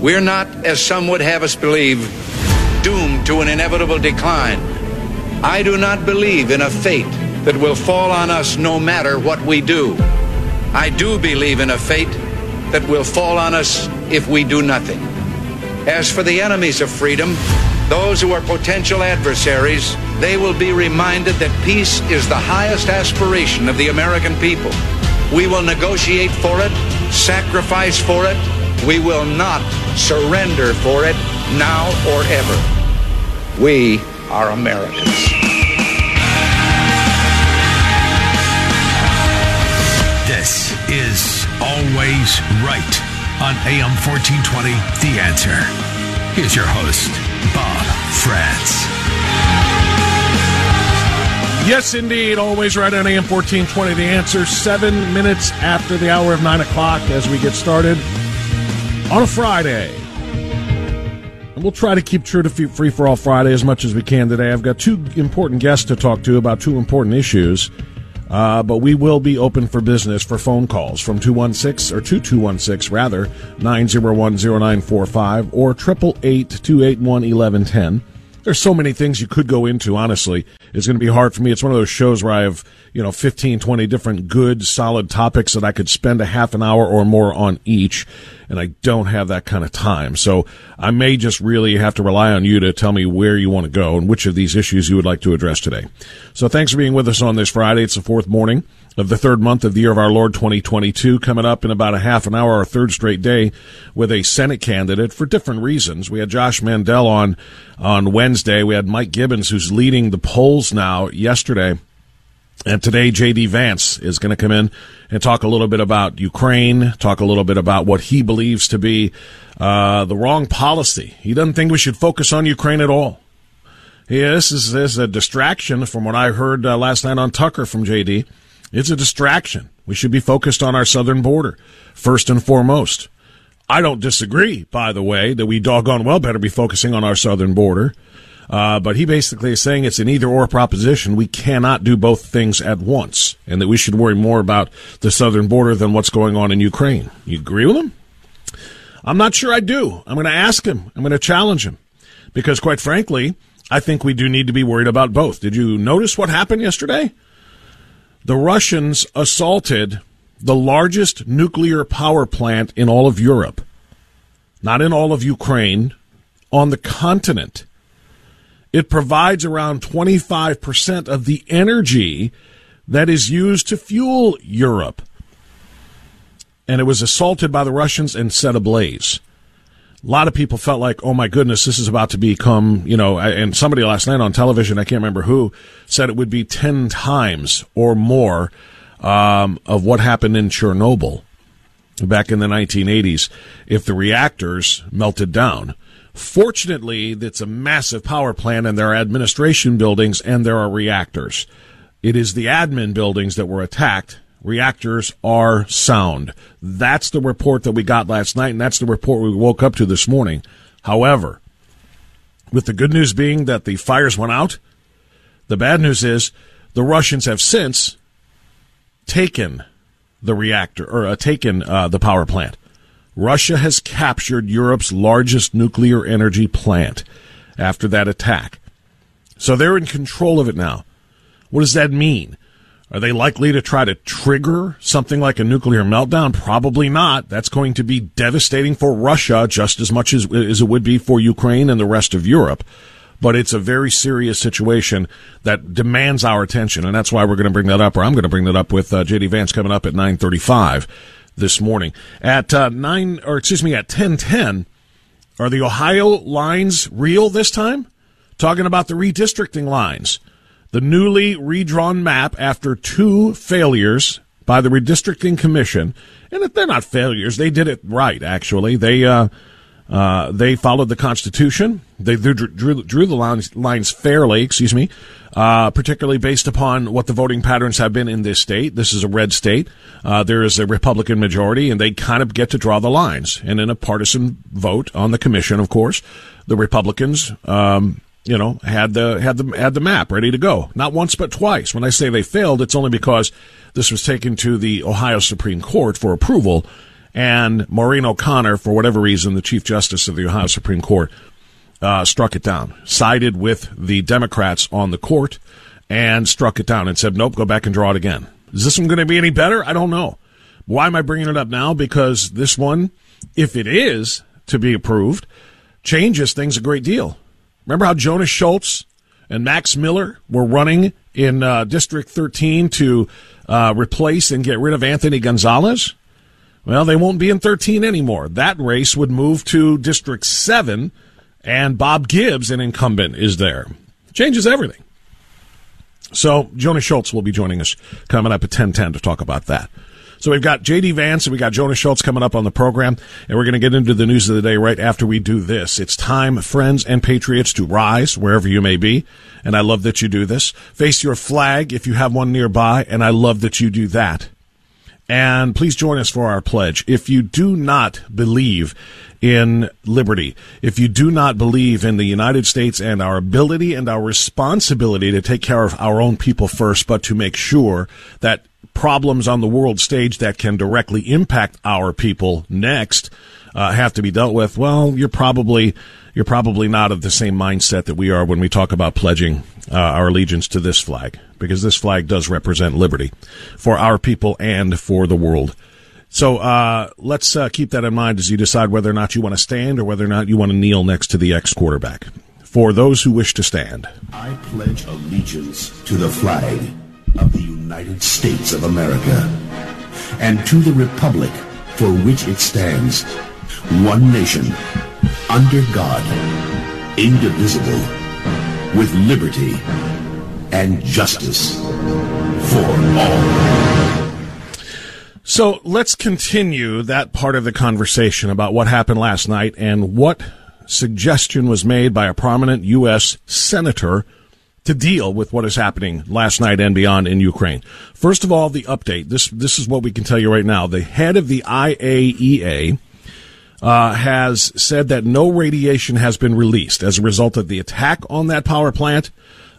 We're not, as some would have us believe, doomed to an inevitable decline. I do not believe in a fate that will fall on us no matter what we do. I do believe in a fate that will fall on us if we do nothing. As for the enemies of freedom, those who are potential adversaries, they will be reminded that peace is the highest aspiration of the American people. We will negotiate for it, sacrifice for it. We will not surrender for it now or ever. We are Americans. This is Always Right on AM 1420, The Answer. Here's your host, Bob Frantz. Yes, indeed. Always right on AM 1420. The answer seven minutes after the hour of nine o'clock as we get started on a Friday. And we'll try to keep true to Free for All Friday as much as we can today. I've got two important guests to talk to about two important issues. Uh, but we will be open for business for phone calls from 216 or 2216 rather 9010945 or 888-281-1110 there's so many things you could go into honestly. It's going to be hard for me. It's one of those shows where i have you know 15 20 different good solid topics that i could spend a half an hour or more on each and i don't have that kind of time. So i may just really have to rely on you to tell me where you want to go and which of these issues you would like to address today. So thanks for being with us on this friday. It's the fourth morning of the third month of the year of our Lord 2022, coming up in about a half an hour, our third straight day with a Senate candidate for different reasons. We had Josh Mandel on on Wednesday. We had Mike Gibbons, who's leading the polls now yesterday. And today, J.D. Vance is going to come in and talk a little bit about Ukraine, talk a little bit about what he believes to be uh, the wrong policy. He doesn't think we should focus on Ukraine at all. Yeah, this is, this is a distraction from what I heard uh, last night on Tucker from J.D. It's a distraction. We should be focused on our southern border, first and foremost. I don't disagree, by the way, that we doggone well better be focusing on our southern border. Uh, but he basically is saying it's an either or proposition. We cannot do both things at once, and that we should worry more about the southern border than what's going on in Ukraine. You agree with him? I'm not sure I do. I'm going to ask him. I'm going to challenge him. Because, quite frankly, I think we do need to be worried about both. Did you notice what happened yesterday? The Russians assaulted the largest nuclear power plant in all of Europe, not in all of Ukraine, on the continent. It provides around 25% of the energy that is used to fuel Europe. And it was assaulted by the Russians and set ablaze a lot of people felt like, oh my goodness, this is about to become, you know, and somebody last night on television, I can't remember who, said it would be 10 times or more um, of what happened in Chernobyl back in the 1980s if the reactors melted down. Fortunately, it's a massive power plant and there are administration buildings and there are reactors. It is the admin buildings that were attacked reactors are sound. That's the report that we got last night, and that's the report we woke up to this morning. However, with the good news being that the fires went out, the bad news is the Russians have since taken the reactor or uh, taken uh, the power plant. Russia has captured Europe's largest nuclear energy plant after that attack. So they're in control of it now. What does that mean? Are they likely to try to trigger something like a nuclear meltdown? Probably not. That's going to be devastating for Russia just as much as, as it would be for Ukraine and the rest of Europe. But it's a very serious situation that demands our attention, and that's why we're going to bring that up, or I'm going to bring that up with uh, JD Vance coming up at 9:35 this morning. At uh, nine, or excuse me, at 10:10, are the Ohio lines real this time? Talking about the redistricting lines the newly redrawn map after two failures by the redistricting commission, and if they're not failures. They did it right, actually. They uh, uh, they followed the Constitution. They drew, drew, drew the lines, lines, fairly, excuse me, uh, particularly based upon what the voting patterns have been in this state. This is a red state. Uh, there is a Republican majority, and they kind of get to draw the lines. And in a partisan vote on the commission, of course, the Republicans um, you know, had the had the had the map ready to go. Not once but twice. When I say they failed, it's only because this was taken to the Ohio Supreme Court for approval, and Maureen O'Connor, for whatever reason, the Chief Justice of the Ohio Supreme Court, uh, struck it down, sided with the Democrats on the court, and struck it down and said, "Nope, go back and draw it again." Is this one going to be any better? I don't know. Why am I bringing it up now? Because this one, if it is to be approved, changes things a great deal Remember how Jonas Schultz and Max Miller were running in uh, District 13 to uh, replace and get rid of Anthony Gonzalez? Well, they won't be in 13 anymore. That race would move to District 7, and Bob Gibbs, an incumbent, is there. Changes everything. So Jonas Schultz will be joining us coming up at 1010 to talk about that. So we've got JD Vance and we got Jonas Schultz coming up on the program, and we're going to get into the news of the day right after we do this. It's time, friends and patriots, to rise wherever you may be, and I love that you do this. Face your flag if you have one nearby, and I love that you do that. And please join us for our pledge. If you do not believe in liberty, if you do not believe in the United States and our ability and our responsibility to take care of our own people first, but to make sure that problems on the world stage that can directly impact our people next uh, have to be dealt with, well, you're probably you're probably not of the same mindset that we are when we talk about pledging uh, our allegiance to this flag, because this flag does represent liberty for our people and for the world. So uh, let's uh, keep that in mind as you decide whether or not you want to stand or whether or not you want to kneel next to the ex quarterback. For those who wish to stand, I pledge allegiance to the flag of the United States of America and to the republic for which it stands, one nation, under God, indivisible, with liberty and justice for all. So let's continue that part of the conversation about what happened last night and what suggestion was made by a prominent U.S. senator to deal with what is happening last night and beyond in Ukraine. First of all, the update. This this is what we can tell you right now. The head of the IAEA uh, has said that no radiation has been released as a result of the attack on that power plant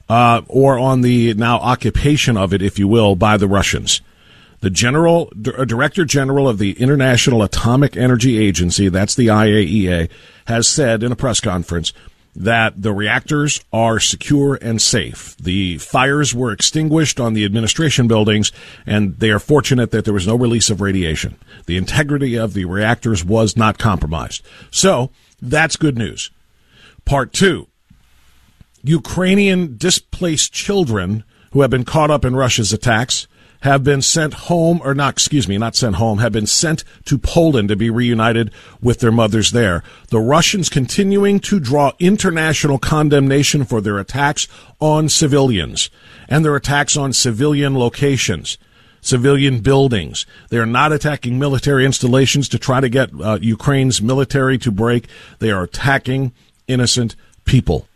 uh, or on the now occupation of it, if you will, by the Russians. The general uh, director general of the International Atomic Energy Agency, that's the IAEA, has said in a press conference that the reactors are secure and safe. The fires were extinguished on the administration buildings, and they are fortunate that there was no release of radiation. The integrity of the reactors was not compromised. So, that's good news. Part two Ukrainian displaced children who have been caught up in Russia's attacks have been sent home, or not, excuse me, not sent home, have been sent to Poland to be reunited with their mothers there. The Russians continuing to draw international condemnation for their attacks on civilians and their attacks on civilian locations. Civilian buildings. They are not attacking military installations to try to get uh, Ukraine's military to break. They are attacking innocent people.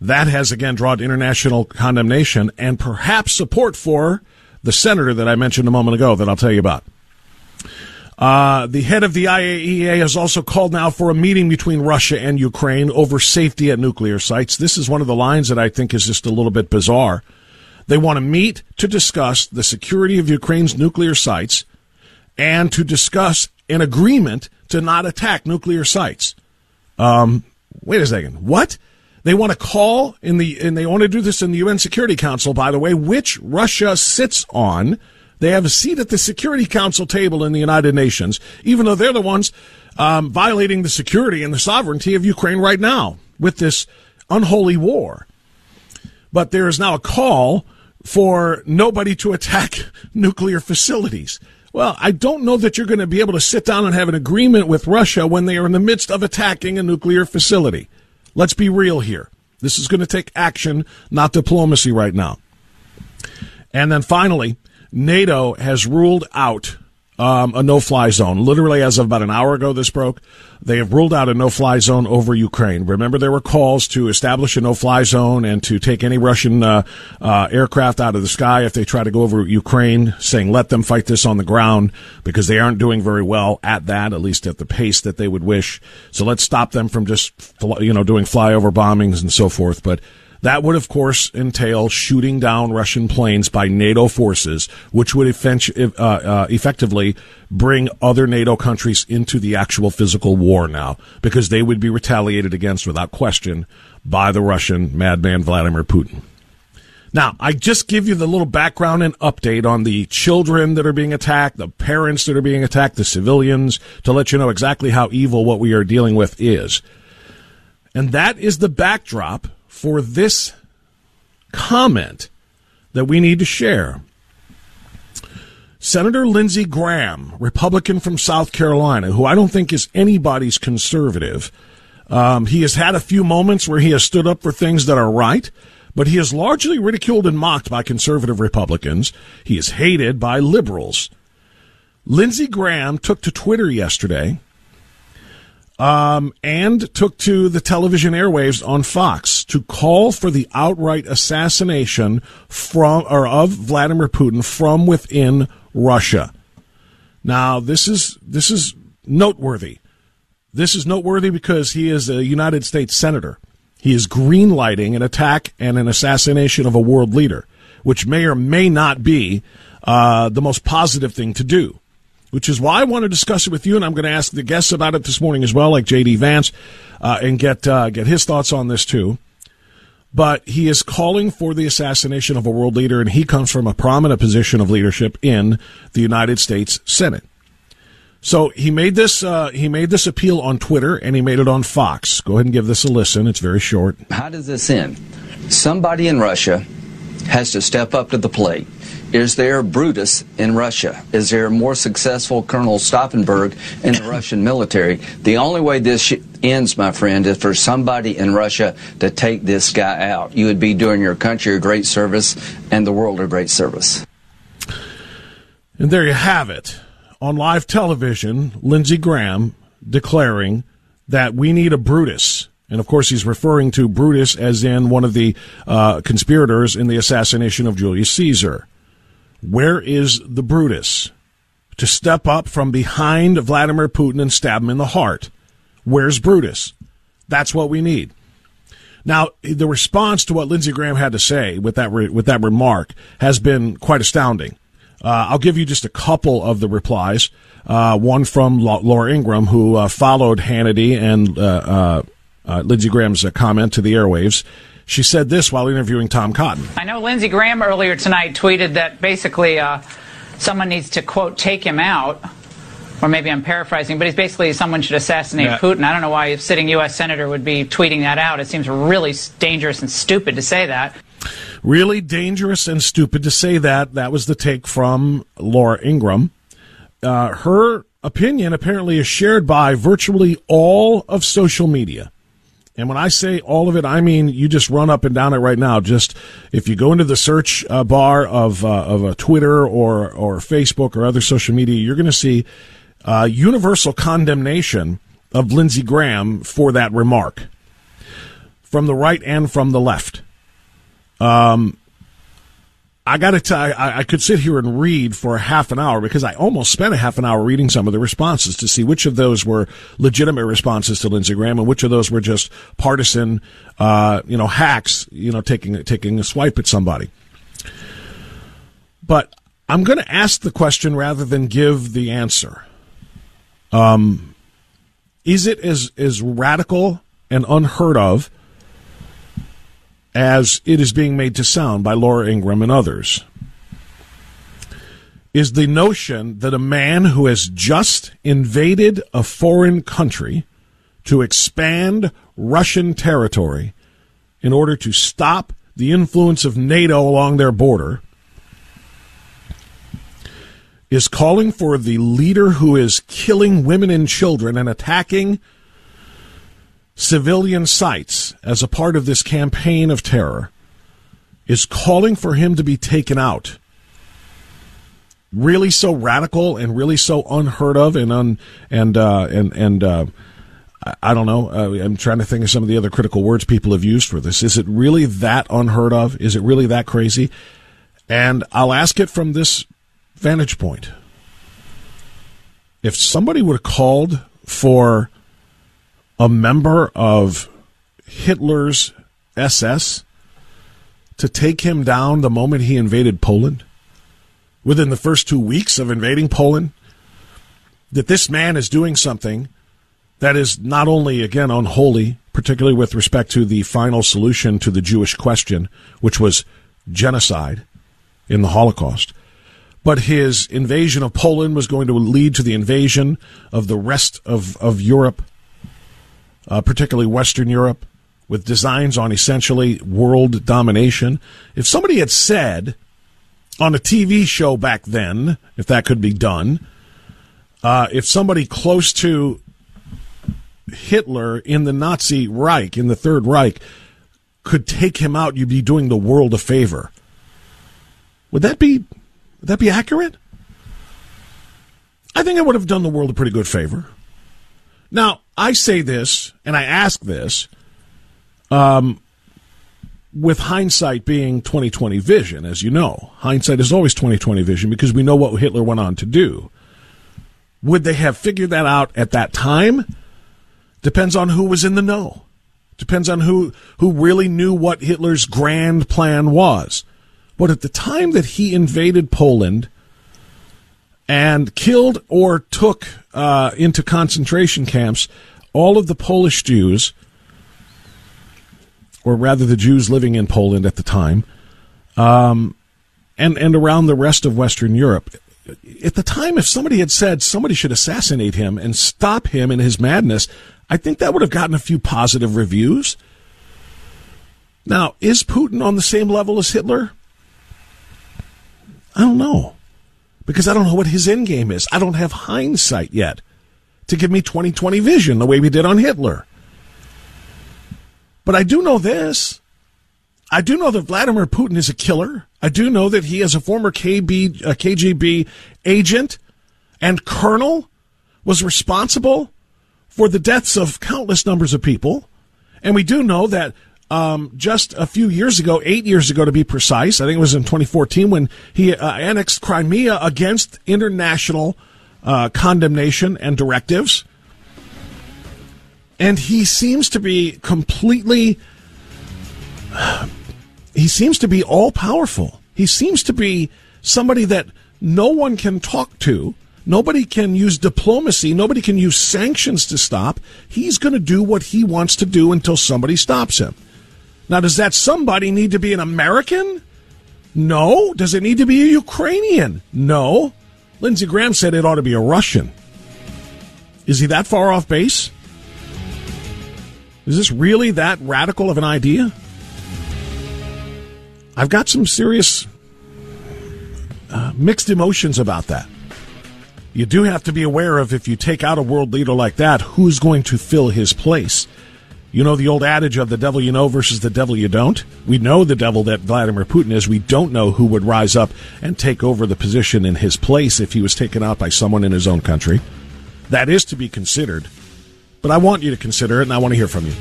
That has again drawn international condemnation and perhaps support for the senator that I mentioned a moment ago that I'll tell you about. Uh, the head of the IAEA has also called now for a meeting between Russia and Ukraine over safety at nuclear sites. This is one of the lines that I think is just a little bit bizarre. They want to meet to discuss the security of Ukraine's nuclear sites and to discuss an agreement to not attack nuclear sites. Um, wait a second. What? They want to call in the, and they want to do this in the UN Security Council, by the way, which Russia sits on. They have a seat at the Security Council table in the United Nations, even though they're the ones um, violating the security and the sovereignty of Ukraine right now with this unholy war. But there is now a call for nobody to attack nuclear facilities. Well, I don't know that you're going to be able to sit down and have an agreement with Russia when they are in the midst of attacking a nuclear facility. Let's be real here. This is going to take action, not diplomacy right now. And then finally, NATO has ruled out um, a no-fly zone. Literally, as of about an hour ago, this broke. They have ruled out a no-fly zone over Ukraine. Remember, there were calls to establish a no-fly zone and to take any Russian uh, uh, aircraft out of the sky if they try to go over Ukraine, saying let them fight this on the ground because they aren't doing very well at that, at least at the pace that they would wish. So let's stop them from just you know doing flyover bombings and so forth. But that would, of course, entail shooting down Russian planes by NATO forces, which would uh, uh, effectively bring other NATO countries into the actual physical war now, because they would be retaliated against without question by the Russian madman Vladimir Putin. Now, I just give you the little background and update on the children that are being attacked, the parents that are being attacked, the civilians, to let you know exactly how evil what we are dealing with is. And that is the backdrop for this comment that we need to share. Senator Lindsey Graham, Republican from South Carolina, who I don't think is anybody's conservative, um, he has had a few moments where he has stood up for things that are right, but he is largely ridiculed and mocked by conservative Republicans. He is hated by liberals. Lindsey Graham took to Twitter yesterday um, and took to the television airwaves on Fox to call for the outright assassination from or of Vladimir Putin from within Russia. Now, this is this is noteworthy. This is noteworthy because he is a United States senator. He is greenlighting an attack and an assassination of a world leader, which may or may not be uh, the most positive thing to do which is why I want to discuss it with you, and I'm going to ask the guests about it this morning as well, like J.D. Vance, uh, and get uh, get his thoughts on this too. But he is calling for the assassination of a world leader, and he comes from a prominent position of leadership in the United States Senate. So he made this uh, he made this appeal on Twitter, and he made it on Fox. Go ahead and give this a listen. It's very short. How does this end? Somebody in Russia has to step up to the plate is there Brutus in Russia? Is there a more successful Colonel Stauffenberg in the Russian military? The only way this ends, my friend, is for somebody in Russia to take this guy out. You would be doing your country a great service and the world a great service. And there you have it. On live television, Lindsey Graham declaring that we need a Brutus. And of course, he's referring to Brutus as in one of the uh, conspirators in the assassination of Julius Caesar. Where is the Brutus to step up from behind Vladimir Putin and stab him in the heart? Where's Brutus? That's what we need. Now, the response to what Lindsey Graham had to say with that re- with that remark has been quite astounding. Uh, I'll give you just a couple of the replies. Uh, one from Laura Ingraham, who uh, followed Hannity and uh, uh, uh, Lindsey Graham's comment to the airwaves. She said this while interviewing Tom Cotton. I know Lindsey Graham earlier tonight tweeted that basically someone needs to, quote, take him out. Or maybe I'm paraphrasing, but he's basically someone should assassinate yeah. Putin. I don't know why a sitting U.S. senator would be tweeting that out. It seems really dangerous and stupid to say that. Really dangerous and stupid to say that. That was the take from Laura Ingraham. Uh, her opinion apparently is shared by virtually all of social media. And when I say all of it, I mean you just run up and down it right now. Just if you go into the search uh, bar of uh, of a Twitter or or Facebook or other social media, you're going to see uh, universal condemnation of Lindsey Graham for that remark from the right and from the left. Um, I got to tell I, I could sit here and read for half an hour because I almost spent a half an hour reading some of the responses to see which of those were legitimate responses to Lindsey Graham and which of those were just partisan, uh, you know, hacks, you know, taking taking a swipe at somebody. But I'm going to ask the question rather than give the answer. Um, is it as as radical and unheard of as it is being made to sound by Laura Ingraham and others, is the notion that a man who has just invaded a foreign country to expand Russian territory in order to stop the influence of NATO along their border is calling for the leader who is killing women and children and attacking civilian sites as a part of this campaign of terror is calling for him to be taken out really so radical and really so unheard of and un and uh, and and uh, I don't know. Uh, I'm trying to think of some of the other critical words people have used for this. Is it really that unheard of? Is it really that crazy? And I'll ask it from this vantage point. If somebody would have called for a member of Hitler's SS to take him down the moment he invaded Poland, within the first two weeks of invading Poland, that this man is doing something that is not only, again, unholy, particularly with respect to the final solution to the Jewish question, which was genocide in the Holocaust, but his invasion of Poland was going to lead to the invasion of the rest of, of Europe, uh, particularly Western Europe, with designs on essentially world domination. If somebody had said, on a TV show back then, if that could be done, uh, if somebody close to Hitler in the Nazi Reich, in the Third Reich, could take him out, you'd be doing the world a favor. Would that be would that be accurate? I think I would have done the world a pretty good favor. Now, I say this and I ask this um, with hindsight being 2020 vision, as you know. Hindsight is always 2020 vision because we know what Hitler went on to do. Would they have figured that out at that time? Depends on who was in the know. Depends on who, who really knew what Hitler's grand plan was. But at the time that he invaded Poland and killed or took uh, into concentration camps all of the Polish Jews or rather the Jews living in Poland at the time, um, and and around the rest of Western Europe. At the time, if somebody had said somebody should assassinate him and stop him in his madness, I think that would have gotten a few positive reviews. Now, is Putin on the same level as Hitler? I don't know. Because I don't know what his end game is. I don't have hindsight yet to give me 2020 vision the way we did on Hitler. But I do know this. I do know that Vladimir Putin is a killer. I do know that he, as a former KB, uh, KGB agent and colonel, was responsible for the deaths of countless numbers of people. And we do know that um, just a few years ago, eight years ago to be precise, I think it was in 2014 when he uh, annexed Crimea against international uh, condemnation and directives. And he seems to be completely he seems to be all powerful he seems to be somebody that no one can talk to. Nobody can use diplomacy. Nobody can use sanctions to stop. He's going to do what he wants to do until somebody stops him now does that somebody need to be an american no does it need to be a ukrainian no lindsey graham said it ought to be a russian is he that far off base is this really that radical of an idea? I've got some serious uh, mixed emotions about that. You do have to be aware of if you take out a world leader like that, who's going to fill his place. You know the old adage of the devil you know versus the devil you don't? We know the devil that Vladimir Putin is. We don't know who would rise up and take over the position in his place if he was taken out by someone in his own country. That is to be considered. But I want you to consider it, and I want to hear from you.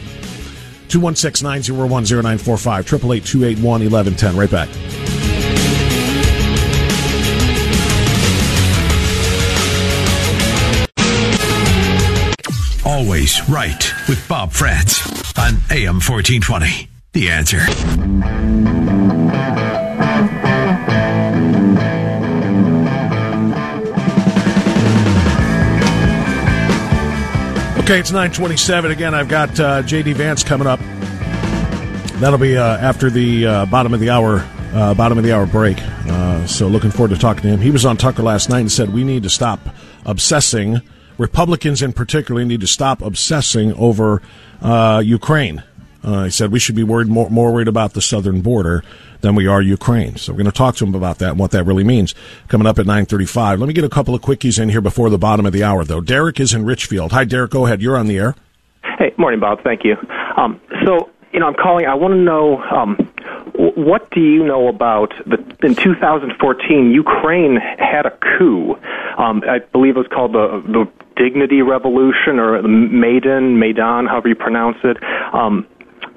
216 901 0945, 888 281 1110. Right back. Always right with Bob Frantz on AM 1420. The answer. Okay, it's 927. Again, I've got uh, J.D. Vance coming up That'll be uh, after the uh, bottom of the hour, uh, bottom of the hour break. Uh, so looking forward to talking to him. He was on Tucker last night and said we need to stop obsessing. Republicans in particular need to stop obsessing over uh, Ukraine. Uh, he said we should be worried more, more worried about the southern border than we are Ukraine. So we're going to talk to him about that and what that really means. Coming up at 9:35. Let me get a couple of quickies in here before the bottom of the hour, though. Derek is in Richfield. Hi, Derek. Go ahead. You're on the air. Hey, morning, Bob. Thank you. Um, so you know, I'm calling. I want to know um, what do you know about the in 2014 Ukraine had a coup. Um, I believe it was called the the Dignity Revolution or the Maidan, Maidan, however you pronounce it. Um,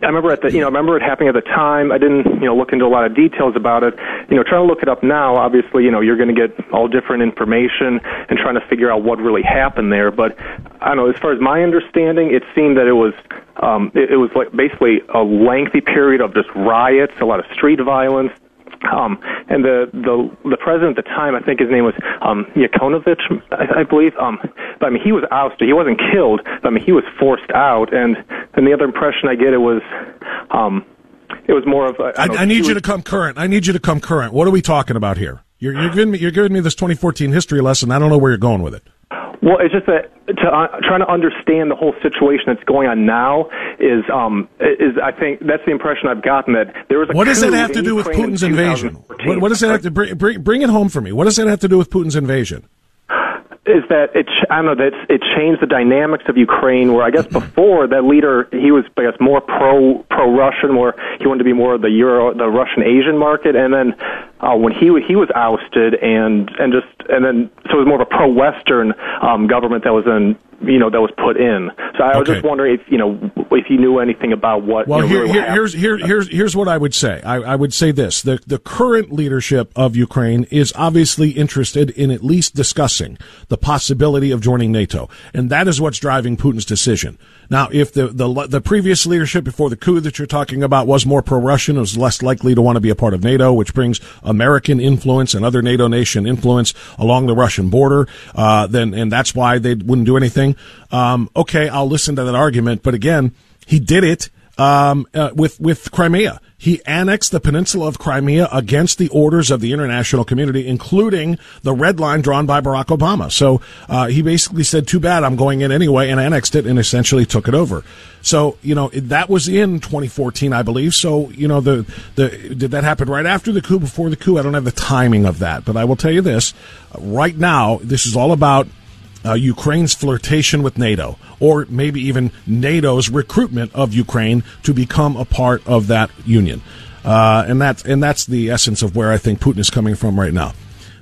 I remember at the you know I remember it happening at the time. I didn't you know look into a lot of details about it. You know, trying to look it up now. Obviously, you know you're going to get all different information and trying to figure out what really happened there. But I don't know. As far as my understanding, it seemed that it was um, it, it was like basically a lengthy period of just riots, a lot of street violence. Um, and the, the the president at the time, I think his name was um, Yanukovych, I, I believe. Um, but I mean, he was ousted. He wasn't killed. But, I mean, he was forced out. And and the other impression I get it was, um, it was more of. I, I, know, I need you was- to come current. I need you to come current. What are we talking about here? You're, you're giving me you're giving me this 2014 history lesson. I don't know where you're going with it. Well, it's just that to, uh, trying to understand the whole situation that's going on now is um is I think that's the impression I've gotten that there was a What does that have to do with Ukraine in Putin's invasion? What, what does that have to bring, bring bring it home for me? What does that have to do with Putin's invasion? is that it? I don't know that it changed the dynamics of Ukraine. Where I guess before that leader, he was I guess more pro pro Russian, more he wanted to be more of the Euro, the Russian Asian market, and then uh, when he he was ousted and and just and then so it was more of a pro Western um, government that was in you know that was put in. So I was Okay. just wondering if you know if you knew anything about what. Well, you know, here, really here, here's here, here's here's what I would say. I, I would say this: the the current leadership of Ukraine is obviously interested in at least discussing the possibility of joining NATO, and that is what's driving Putin's decision. Now, if the the the previous leadership before the coup that you're talking about was more pro-Russian, it was less likely to want to be a part of NATO, which brings American influence and other NATO nation influence along the Russian border, uh, then and that's why they wouldn't do anything. Um, okay, I'll listen to that argument, but again, he did it um, uh, with with Crimea. He annexed the peninsula of Crimea against the orders of the international community, including the red line drawn by Barack Obama. So uh, he basically said, "Too bad, I'm going in anyway," and annexed it and essentially took it over. So you know that was in 2014, I believe. So you know the the did that happen right after the coup, before the coup? I don't have the timing of that, but I will tell you this: right now, this is all about uh, Ukraine's flirtation with NATO, or maybe even NATO's recruitment of Ukraine to become a part of that union. Uh, and that's and that's the essence of where I think Putin is coming from right now.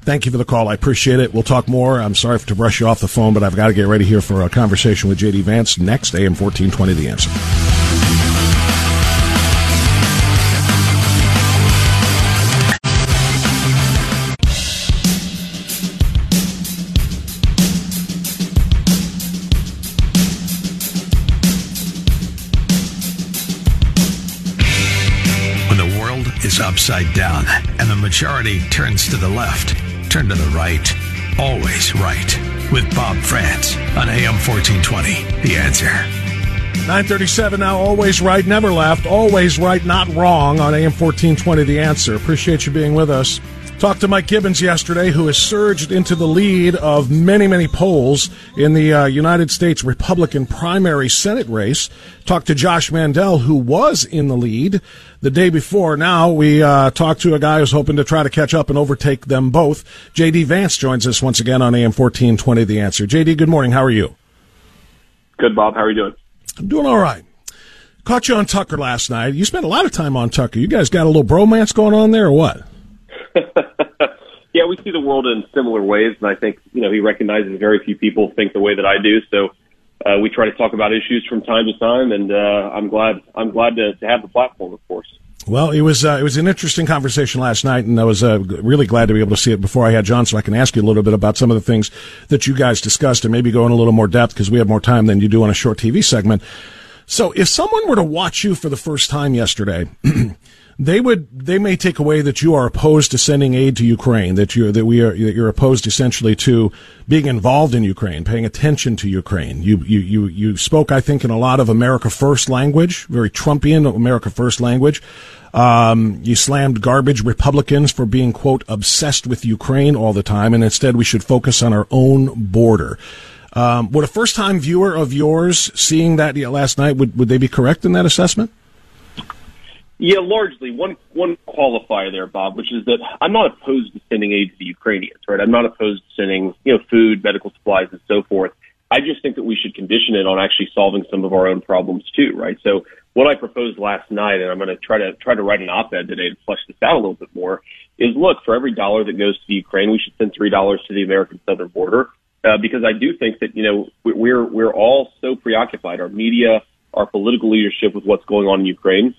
Thank you for the call. I appreciate it. We'll talk more. I'm sorry to brush you off the phone, but I've got to get ready here for a conversation with JD Vance next. AM 1420, The Answer. Upside down and the majority turns to the left, turn to the right. Always right. With Bob Frantz on AM 1420. The answer. 937 now, always right, never left, always right, not wrong on AM 1420, The Answer. Appreciate you being with us. Talked to Mike Gibbons yesterday, who has surged into the lead of many, many polls in the uh, United States Republican primary Senate race. Talked to Josh Mandel, who was in the lead the day before. Now we uh, talked to a guy who's hoping to try to catch up and overtake them both. JD Vance joins us once again on AM 1420, The Answer. JD, good morning. How are you? Good, Bob. How are you doing? I'm doing all right. Caught you on Tucker last night. You spent a lot of time on Tucker. You guys got a little bromance going on there, or what? yeah, we see the world in similar ways, and I think you know he recognizes very few people think the way that I do. So uh, we try to talk about issues from time to time, and uh, I'm glad I'm glad to, to have the platform, of course. Well, it was uh, it was an interesting conversation last night, and I was uh, really glad to be able to see it before I had John, so I can ask you a little bit about some of the things that you guys discussed, and maybe go in a little more depth because we have more time than you do on a short TV segment. So if someone were to watch you for the first time yesterday, they would they may take away that you are opposed to sending aid to Ukraine, that you that we are that you're opposed essentially to being involved in Ukraine, paying attention to Ukraine. You you you you spoke, I think, in a lot of America First language, very Trumpian America First language. Um, you slammed garbage Republicans for being quote obsessed with Ukraine all the time, and instead we should focus on our own border. Um, would a first time viewer of yours seeing that last night would would they be correct in that assessment? Yeah, largely. One one qualifier there, Bob, which is that I'm not opposed to sending aid to the Ukrainians, right? I'm not opposed to sending, you know, food, medical supplies, and so forth. I just think that we should condition it on actually solving some of our own problems too, right? So what I proposed last night, and I'm going to try to try to write an op-ed today to flesh this out a little bit more, is look for every dollar that goes to the Ukraine, we should send three dollars to the American southern border, uh, because I do think that you know we're we're all so preoccupied, our media, our political leadership, with what's going on in Ukraine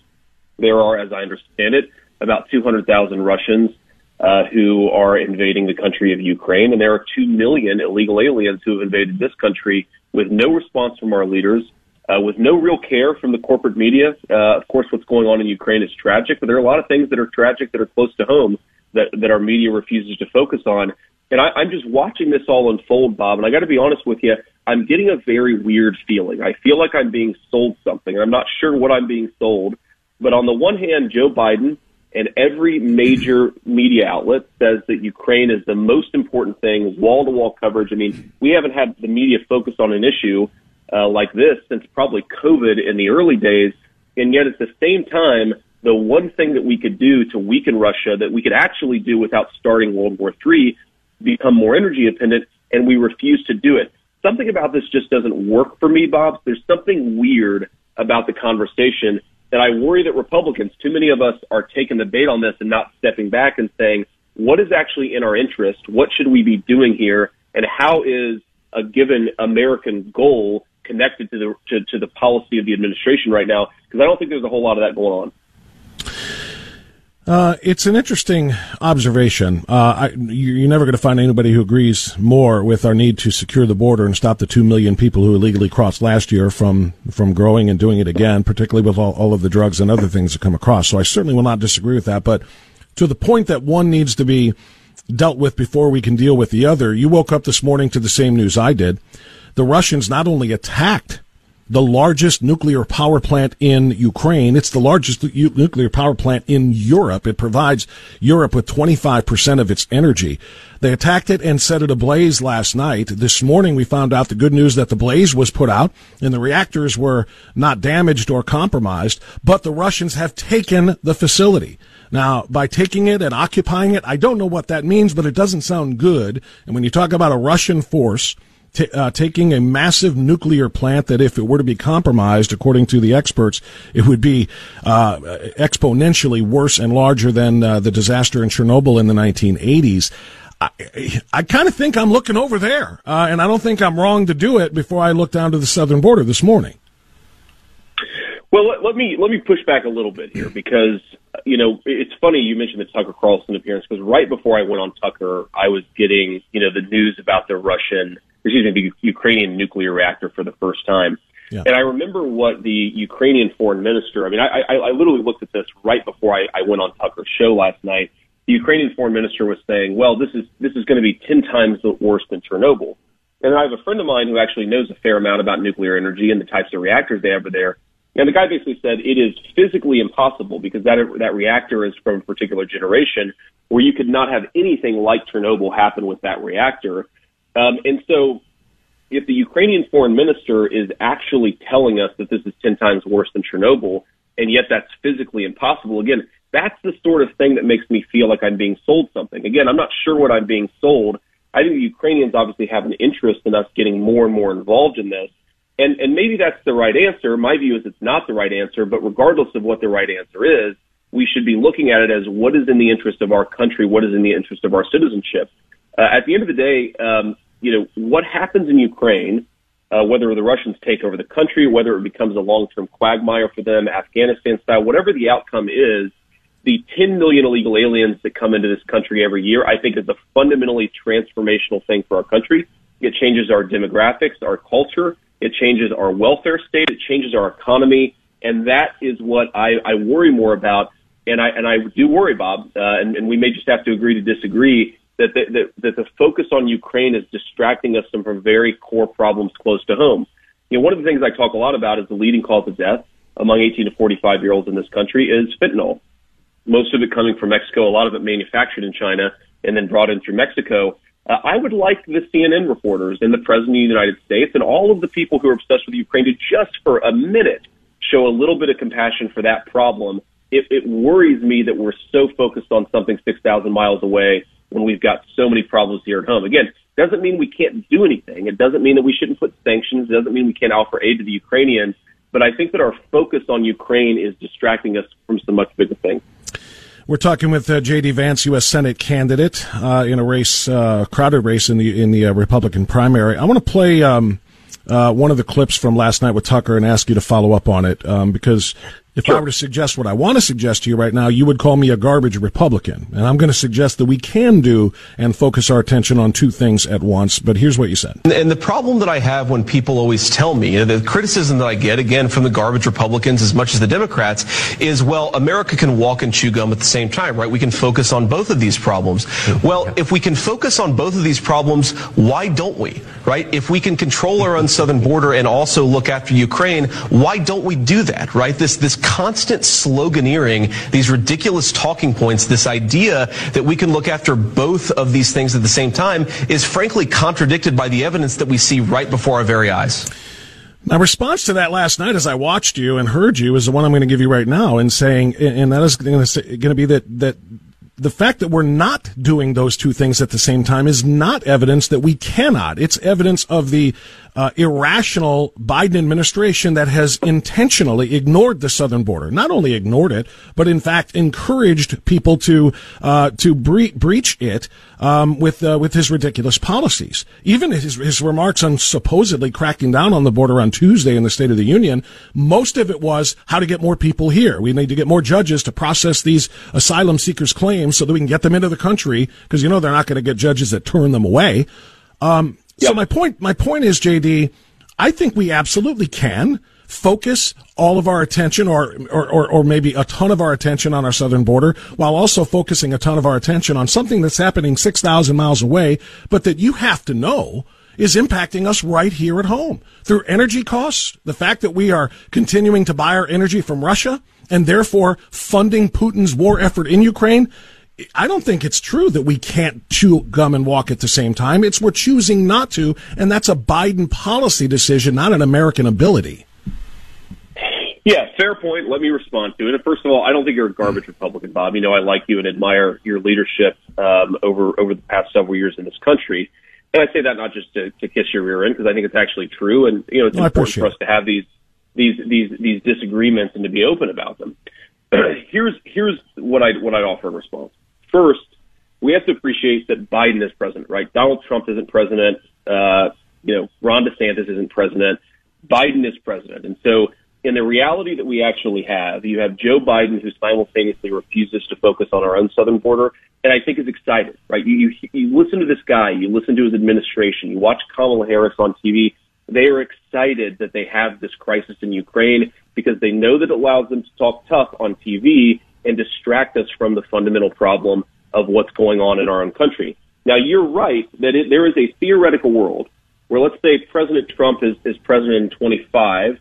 there are, as I understand it, about 200,000 Russians uh, who are invading the country of Ukraine, and there are 2 million illegal aliens who have invaded this country with no response from our leaders, uh, with no real care from the corporate media. Uh, of course, what's going on in Ukraine is tragic, but there are a lot of things that are tragic that are close to home that, that our media refuses to focus on. And I, I'm just watching this all unfold, Bob, and I got to be honest with you, I'm getting a very weird feeling. I feel like I'm being sold something. and I'm not sure what I'm being sold. But on the one hand, Joe Biden and every major media outlet says that Ukraine is the most important thing, wall to wall coverage. I mean, we haven't had the media focus on an issue uh, like this since probably COVID in the early days. And yet at the same time, the one thing that we could do to weaken Russia that we could actually do without starting World War III, become more energy dependent, and we refuse to do it. Something about this just doesn't work for me, Bob. There's something weird about the conversation that I worry that Republicans, too many of us, are taking the bait on this and not stepping back and saying, what is actually in our interest? What should we be doing here? And how is a given American goal connected to the to, to the policy of the administration right now? Because I don't think there's a whole lot of that going on. Uh, it's an interesting observation. Uh, I, you're never going to find anybody who agrees more with our need to secure the border and stop the two million people who illegally crossed last year from from growing and doing it again, particularly with all, all of the drugs and other things that come across. So I certainly will not disagree with that. But to the point that one needs to be dealt with before we can deal with the other, you woke up this morning to the same news I did. The Russians not only attacked the largest nuclear power plant in Ukraine. It's the largest nuclear power plant in Europe. It provides Europe with 25% of its energy. They attacked it and set it ablaze last night. This morning we found out the good news that the blaze was put out and the reactors were not damaged or compromised, but the Russians have taken the facility. Now, by taking it and occupying it, I don't know what that means, but it doesn't sound good. And when you talk about a Russian force t- uh, taking a massive nuclear plant that, if it were to be compromised, according to the experts, it would be uh, exponentially worse and larger than uh, the disaster in Chernobyl in the 1980s. I, I kind of think I'm looking over there, uh, and I don't think I'm wrong to do it before I look down to the southern border this morning. Well, let, let me let me push back a little bit here because you know it's funny you mentioned the Tucker Carlson appearance because right before I went on Tucker, I was getting you know the news about the Russian excuse me, the Ukrainian nuclear reactor for the first time. Yeah. And I remember what the Ukrainian foreign minister, I mean, I, I, I literally looked at this right before I, I went on Tucker's show last night. The Ukrainian foreign minister was saying, well, this is, this is going to be 10 times worse than Chernobyl. And I have a friend of mine who actually knows a fair amount about nuclear energy and the types of reactors they have over there. And the guy basically said it is physically impossible because that, that reactor is from a particular generation where you could not have anything like Chernobyl happen with that reactor. Um, and so if the Ukrainian foreign minister is actually telling us that this is 10 times worse than Chernobyl, and yet that's physically impossible, again, that's the sort of thing that makes me feel like I'm being sold something. Again, I'm not sure what I'm being sold. I think the Ukrainians obviously have an interest in us getting more and more involved in this. And, and maybe that's the right answer. My view is it's not the right answer, but regardless of what the right answer is, we should be looking at it as what is in the interest of our country, what is in the interest of our citizenship. Uh, at the end of the day, um, you know, what happens in Ukraine, uh, whether the Russians take over the country, whether it becomes a long-term quagmire for them, Afghanistan style, whatever the outcome is, the 10 million illegal aliens that come into this country every year, I think is a fundamentally transformational thing for our country. It changes our demographics, our culture, It changes our welfare state. It changes our economy. And that is what I, I worry more about. And I, and I do worry, Bob, uh, and, and we may just have to agree to disagree that the, that, that the focus on Ukraine is distracting us from very core problems close to home. You know, one of the things I talk a lot about is the leading cause of death among 18 to 45 year olds in this country is fentanyl. Most of it coming from Mexico, a lot of it manufactured in China and then brought in through Mexico. Uh, I would like the CNN reporters and the President of the United States and all of the people who are obsessed with Ukraine to just for a minute show a little bit of compassion for that problem. It, it worries me that we're so focused on something 6,000 miles away when we've got so many problems here at home. Again, doesn't mean we can't do anything. It doesn't mean that we shouldn't put sanctions. It doesn't mean we can't offer aid to the Ukrainians. But I think that our focus on Ukraine is distracting us from some much bigger things. We're talking with uh, J.D. Vance, U.S. Senate candidate, uh, in a race, uh, crowded race in the in the uh, Republican primary. I want to play um, uh, one of the clips from last night with Tucker and ask you to follow up on it um, because if sure. I were to suggest what I want to suggest to you right now, you would call me a garbage Republican. And I'm going to suggest that we can do and focus our attention on two things at once. But here's what you said. And the problem that I have when people always tell me, you know, the criticism that I get, again, from the garbage Republicans as much as the Democrats, is, well, America can walk and chew gum at the same time, right? We can focus on both of these problems. Well, if we can focus on both of these problems, why don't we, right? If we can control our own southern border and also look after Ukraine, why don't we do that, right? This, this constant sloganeering, these ridiculous talking points, this idea that we can look after both of these things at the same time is frankly contradicted by the evidence that we see right before our very eyes. My response to that last night as I watched you and heard you is the one I'm going to give you right now and saying, and that is going to be that, that the fact that we're not doing those two things at the same time is not evidence that we cannot. It's evidence of the uh, irrational Biden administration that has intentionally ignored the southern border. Not only ignored it, but in fact encouraged people to uh, to bre- breach it um, with uh, with his ridiculous policies. Even his his remarks on supposedly cracking down on the border on Tuesday in the State of the Union, most of it was how to get more people here. We need to get more judges to process these asylum seekers' claims so that we can get them into the country because you know they're not going to get judges that turn them away. Um, Yep. So my point, my point is, JD, I think we absolutely can focus all of our attention or, or, or, or, maybe a ton of our attention on our southern border while also focusing a ton of our attention on something that's happening 6,000 miles away, but that you have to know is impacting us right here at home through energy costs, the fact that we are continuing to buy our energy from Russia and therefore funding Putin's war effort in Ukraine I don't think it's true that we can't chew gum and walk at the same time. It's we're choosing not to, and that's a Biden policy decision, not an American ability. Yeah, fair point. Let me respond to it. First of all, I don't think you're a garbage Republican, Bob. You know, I like you and admire your leadership um, over over the past several years in this country. And I say that not just to, to kiss your rear end, because I think it's actually true. And you know, it's well, important for us to have these these these these disagreements and to be open about them. here's here's what I what I'd offer in response. First, we have to appreciate that Biden is president, right? Donald Trump isn't president. Uh, you know, Ron DeSantis isn't president. Biden is president. And so in the reality that we actually have, you have Joe Biden who simultaneously refuses to focus on our own southern border, and I think is excited, right? You, you, you listen to this guy, you listen to his administration, you watch Kamala Harris on TV. They are excited that they have this crisis in Ukraine because they know that it allows them to talk tough on TV and distract us from the fundamental problem of what's going on in our own country. Now, you're right that it, there is a theoretical world where, let's say, President Trump is, is president in 25,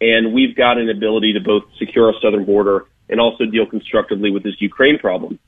and we've got an ability to both secure our southern border and also deal constructively with this Ukraine problem.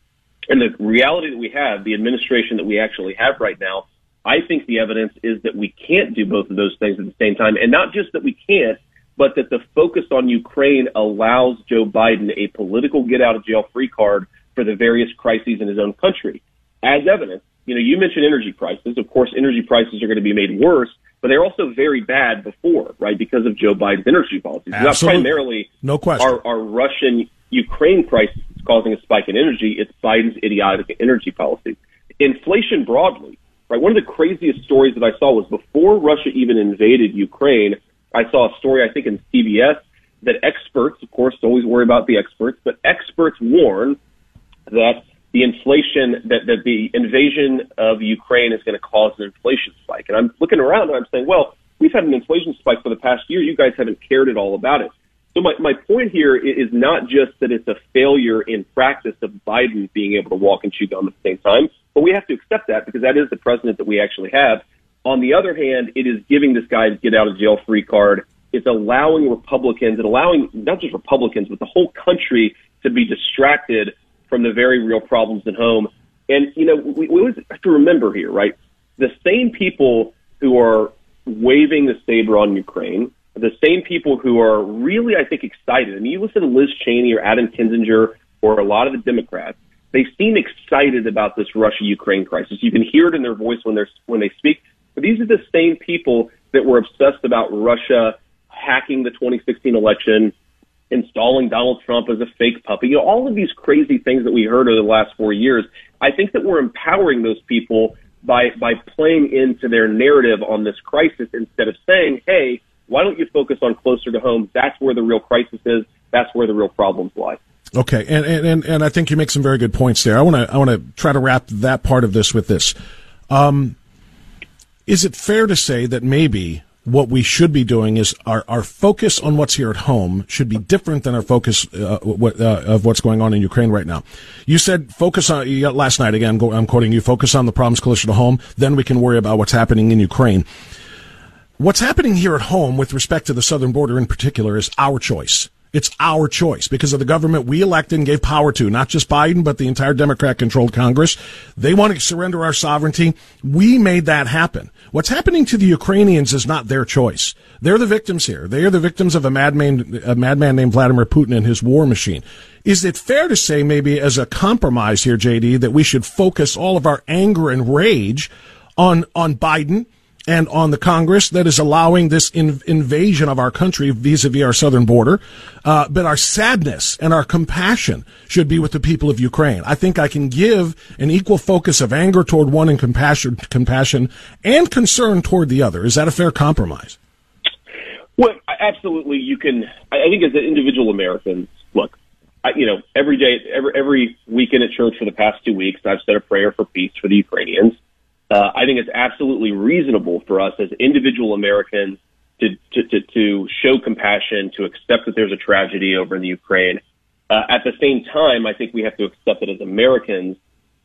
And the reality that we have, the administration that we actually have right now, I think the evidence is that we can't do both of those things at the same time. And not just that we can't, but that the focus on Ukraine allows Joe Biden a political get out of jail free card for the various crises in his own country. As evidence, you know, you mentioned energy prices. Of course, energy prices are going to be made worse, but they're also very bad before, right? Because of Joe Biden's energy policies. Absolutely. Not primarily no question. Our, our Russian Ukraine crisis is causing a spike in energy. It's Biden's idiotic energy policies. Inflation broadly, right? One of the craziest stories that I saw was before Russia even invaded Ukraine, I saw a story, I think, in CBS that experts, of course, always worry about the experts, but experts warn that the inflation, that, that the invasion of Ukraine is going to cause an inflation spike. And I'm looking around and I'm saying, well, we've had an inflation spike for the past year. You guys haven't cared at all about it. So my, my point here is not just that it's a failure in practice of Biden being able to walk and chew gum at the same time, but we have to accept that because that is the president that we actually have. On the other hand, it is giving this guy get out of jail free card. It's allowing Republicans and allowing not just Republicans, but the whole country to be distracted from the very real problems at home. And, you know, we, we always have to remember here, right? The same people who are waving the saber on Ukraine, the same people who are really, I think, excited. I mean, you listen to Liz Cheney or Adam Kinzinger or a lot of the Democrats, they seem excited about this Russia-Ukraine crisis. You can hear it in their voice when they're when they speak. But these are the same people that were obsessed about Russia hacking the 2016 election, installing Donald Trump as a fake puppet. You know, all of these crazy things that we heard over the last four years. I think that we're empowering those people by by playing into their narrative on this crisis instead of saying, "Hey, why don't you focus on closer to home? That's where the real crisis is. That's where the real problems lie." Okay, and and and I think you make some very good points there. I want to I want to try to wrap that part of this with this. Um, is it fair to say that maybe what we should be doing is our, our focus on what's here at home should be different than our focus uh, what, uh, of what's going on in Ukraine right now. You said focus on last night again. I'm quoting you. Focus on the problems closer to home. Then we can worry about what's happening in Ukraine. What's happening here at home with respect to the southern border in particular is our choice. It's our choice because of the government we elected and gave power to, not just Biden, but the entire Democrat controlled Congress. They want to surrender our sovereignty. We made that happen. What's happening to the Ukrainians is not their choice. They're the victims here. They are the victims of a madman, a madman named Vladimir Putin and his war machine. Is it fair to say maybe as a compromise here, JD, that we should focus all of our anger and rage on, on Biden? And on the Congress that is allowing this in, invasion of our country vis-a-vis our southern border. Uh, but our sadness and our compassion should be with the people of Ukraine. I think I can give an equal focus of anger toward one and compassion, compassion and concern toward the other. Is that a fair compromise? Well, absolutely. You can. I think as an individual American, look, I, you know, every day, every every weekend at church for the past two weeks, I've said a prayer for peace for the Ukrainians uh, I think it's absolutely reasonable for us as individual Americans to, to, to, to show compassion, to accept that there's a tragedy over in the Ukraine. Uh, at the same time, I think we have to accept that as Americans,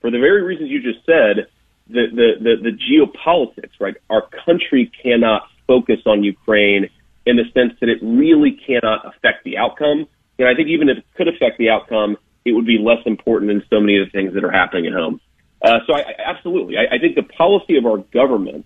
for the very reasons you just said, the, the, the, the geopolitics, right? Our country cannot focus on Ukraine in the sense that it really cannot affect the outcome. And I think even if it could affect the outcome, it would be less important than so many of the things that are happening at home. Uh, so I, I, absolutely, I, I think the policy of our government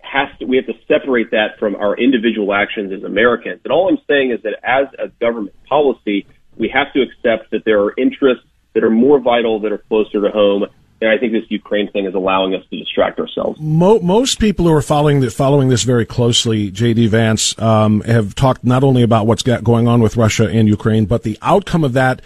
has to. We have to separate that from our individual actions as Americans. And all I'm saying is that as a government policy, we have to accept that there are interests that are more vital, that are closer to home. And I think this Ukraine thing is allowing us to distract ourselves. Mo- most people who are following the, following this very closely, J.D. Vance, um, have talked not only about what's going on with Russia and Ukraine, but the outcome of that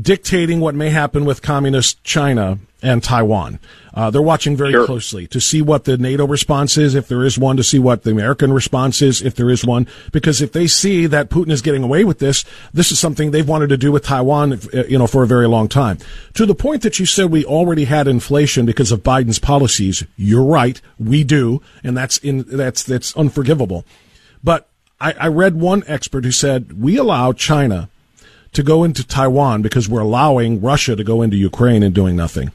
dictating what may happen with communist China and Taiwan. Uh, they're watching very sure. closely to see what the NATO response is, if there is one, to see what the American response is, if there is one. Because if they see that Putin is getting away with this, this is something they've wanted to do with Taiwan, uh, you know, for a very long time. To the point that you said we already had inflation because of Biden's policies, you're right, we do, and that's in that's that's unforgivable. But I, I read one expert who said we allow China to go into Taiwan because we're allowing Russia to go into Ukraine and doing nothing.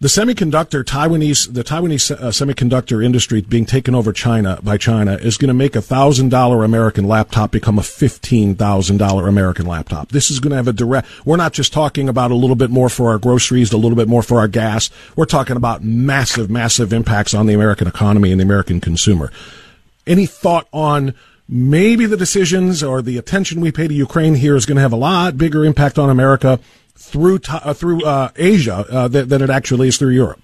The semiconductor Taiwanese, the Taiwanese uh, semiconductor industry being taken over China by China is going to make a thousand dollar American laptop become a fifteen thousand dollar American laptop. This is going to have a direct. We're not just talking about a little bit more for our groceries, a little bit more for our gas. We're talking about massive, massive impacts on the American economy and the American consumer. Any thought on maybe the decisions or the attention we pay to Ukraine here is going to have a lot bigger impact on America through uh, through uh, Asia uh, than, than, it actually is through Europe.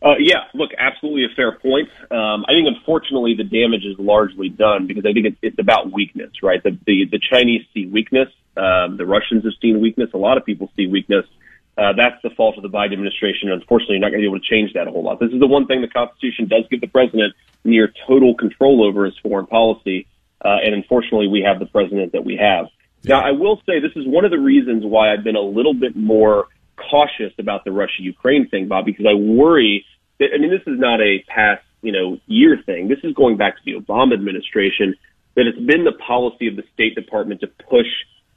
Uh, yeah, look, absolutely a fair point. Um, I think unfortunately the damage is largely done because I think it's, it's about weakness, right? The, the, the Chinese see weakness. Um, the Russians have seen weakness. A lot of people see weakness. Uh, that's the fault of the Biden administration. Unfortunately, you're not going to be able to change that a whole lot. This is the one thing the Constitution does give the president near total control over his foreign policy. Uh, and unfortunately, we have the president that we have. Now, I will say this is one of the reasons why I've been a little bit more cautious about the Russia Ukraine thing, Bob, because I worry that, I mean, this is not a past you know year thing. This is going back to the Obama administration that it's been the policy of the State Department to push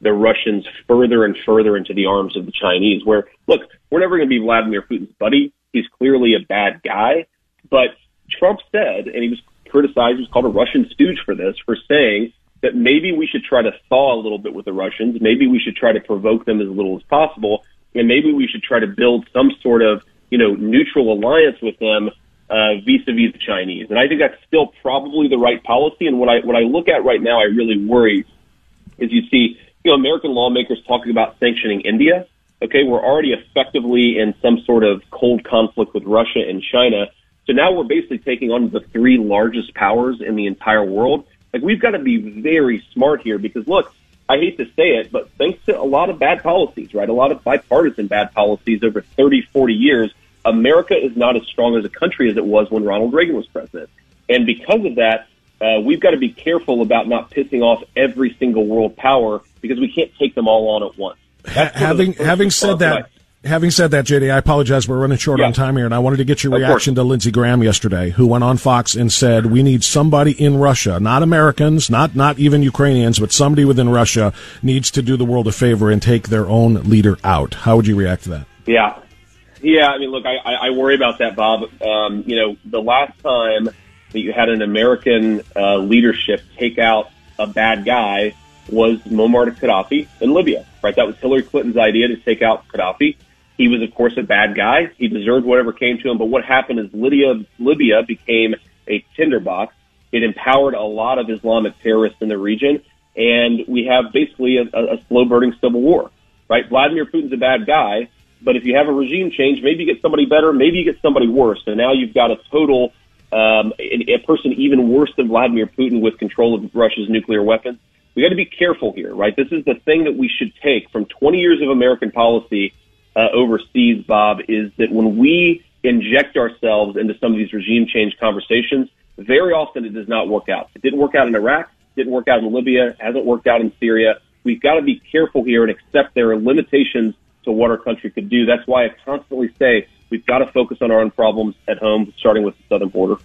the Russians further and further into the arms of the Chinese. Where look, we're never going to be Vladimir Putin's buddy. He's clearly a bad guy, but Trump said, and he was criticized, he was called a Russian stooge for this, for saying that maybe we should try to thaw a little bit with the Russians. Maybe we should try to provoke them as little as possible, and maybe we should try to build some sort of you know neutral alliance with them uh, vis-a-vis the Chinese. And I think that's still probably the right policy. And what I what I look at right now, I really worry is you see you know American lawmakers talking about sanctioning India. Okay, we're already effectively in some sort of cold conflict with Russia and China. So now we're basically taking on the three largest powers in the entire world. Like we've got to be very smart here because look, I hate to say it, but thanks to a lot of bad policies, right? A lot of bipartisan bad policies over 30, 40 years, America is not as strong as a country as it was when Ronald Reagan was president. And because of that, uh, we've got to be careful about not pissing off every single world power because we can't take them all on at once. having having said that, Having said that, JD, I apologize. We're running short yeah. on time here, and I wanted to get your reaction to Lindsey Graham yesterday, who went on Fox and said we need somebody in Russia, not Americans, not not even Ukrainians, but somebody within Russia needs to do the world a favor and take their own leader out. How would you react to that? Yeah, yeah. I mean, look, I, I worry about that, Bob. Um, you know, the last time that you had an American uh, leadership take out a bad guy was Muammar Gaddafi in Libya. Right, that was Hillary Clinton's idea to take out Gaddafi he was, of course, a bad guy. He deserved whatever came to him. But what happened is Libya, Libya became a tinderbox. It empowered a lot of Islamic terrorists in the region, and we have basically a, a slow burning civil war. Right? Vladimir Putin's a bad guy, but if you have a regime change, maybe you get somebody better, maybe you get somebody worse. And now you've got a total um, a, a person even worse than Vladimir Putin with control of Russia's nuclear weapons. We got to be careful here, right? This is the thing that we should take from 20 years of American policy uh, overseas, Bob, is that when we inject ourselves into some of these regime change conversations, very often it does not work out. It didn't work out in Iraq, didn't work out in Libya, hasn't worked out in Syria. We've got to be careful here and accept there are limitations to what our country could do. That's why I constantly say we've got to focus on our own problems at home, starting with the southern border.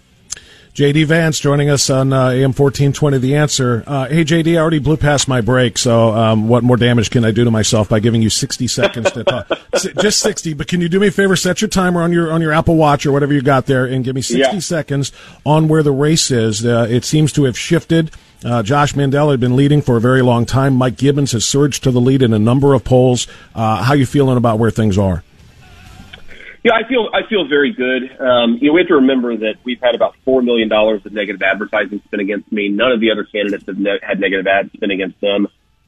JD Vance joining us on uh, AM 1420 The Answer. Uh, hey, JD, I already blew past my break, so um, what more damage can I do to myself by giving you 60 seconds to talk? Just 60, but can you do me a favor? Set your timer on your on your Apple Watch or whatever you got there and give me 60 yeah. seconds on where the race is. Uh, it seems to have shifted. Uh, Josh Mandel had been leading for a very long time. Mike Gibbons has surged to the lead in a number of polls. Uh, how you feeling about where things are? Yeah, I feel I feel very good. Um, you know, we have to remember that we've had about four million dollars of negative advertising spent against me. None of the other candidates have ne- had negative ads spent against them.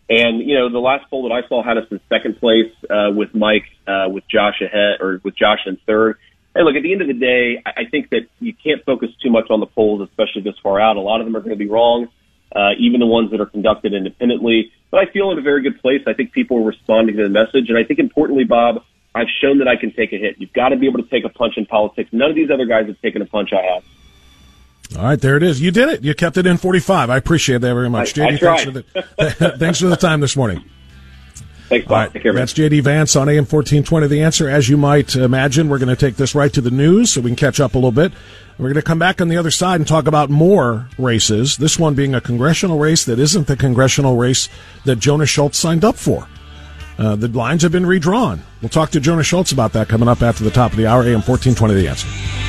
And you know, the last poll that I saw had us in second place uh, with Mike, uh, with Josh ahead, or with Josh in third. And look, at the end of the day, I think that you can't focus too much on the polls, especially this far out. A lot of them are going to be wrong, uh, even the ones that are conducted independently. But I feel in a very good place. I think people are responding to the message, and I think importantly, Bob, I've shown that I can take a hit. You've got to be able to take a punch in politics. None of these other guys have taken a punch I have. All right, there it is. You did it. You kept it in 45. I appreciate that very much. JD, thanks, for the, thanks for the time this morning. Thanks, Bob. All right, care, that's JD Vance on AM 1420. The answer, as you might imagine, we're going to take this right to the news so we can catch up a little bit. We're going to come back on the other side and talk about more races, this one being a congressional race that isn't the congressional race that Jonah Schultz signed up for. Uh, the lines have been redrawn. We'll talk to Jonah Schultz about that coming up after the top of the hour, AM 1420 The Answer.